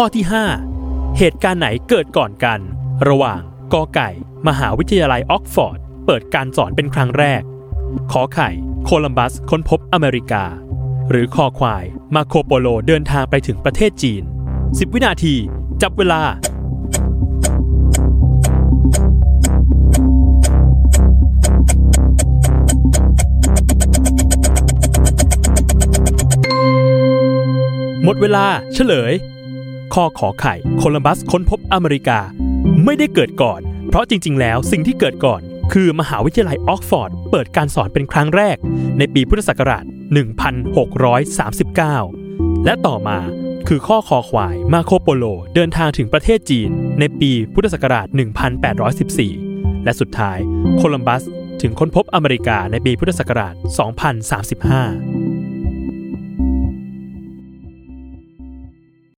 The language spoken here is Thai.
ข้อที่ 5 เหตุการณ์ไหนเกิดก่อนกัน ระหว่างกอไก่ มหาวิทยาลัยออกฟอร์ด เปิดการสอนเป็นครั้งแรก ขอไข่ โคลัมบัสค้นพบอเมริกา หรือคอควาย มาโคโปโลเดินทางไปถึงประเทศจีน 10 วินาที จับเวลาหมดเวลาเฉลย ข้อขอไข่โคลัมบัสค้นพบอเมริกา ไม่ได้เกิดก่อน เพราะจริง ๆ แล้วสิ่งที่เกิดก่อน คือมหาวิทยาลัยออกฟอร์ดเปิดการสอนเป็นครั้งแรก ในปีพุทธศักราช 1639 และต่อมาคือข้อคอควายมาโคโปโลเดินทางถึงประเทศจีน ในปีพุทธศักราช 1814 และสุดท้ายโคลัมบัสถึงค้นพบอเมริกาในปีพุทธศักราช 2035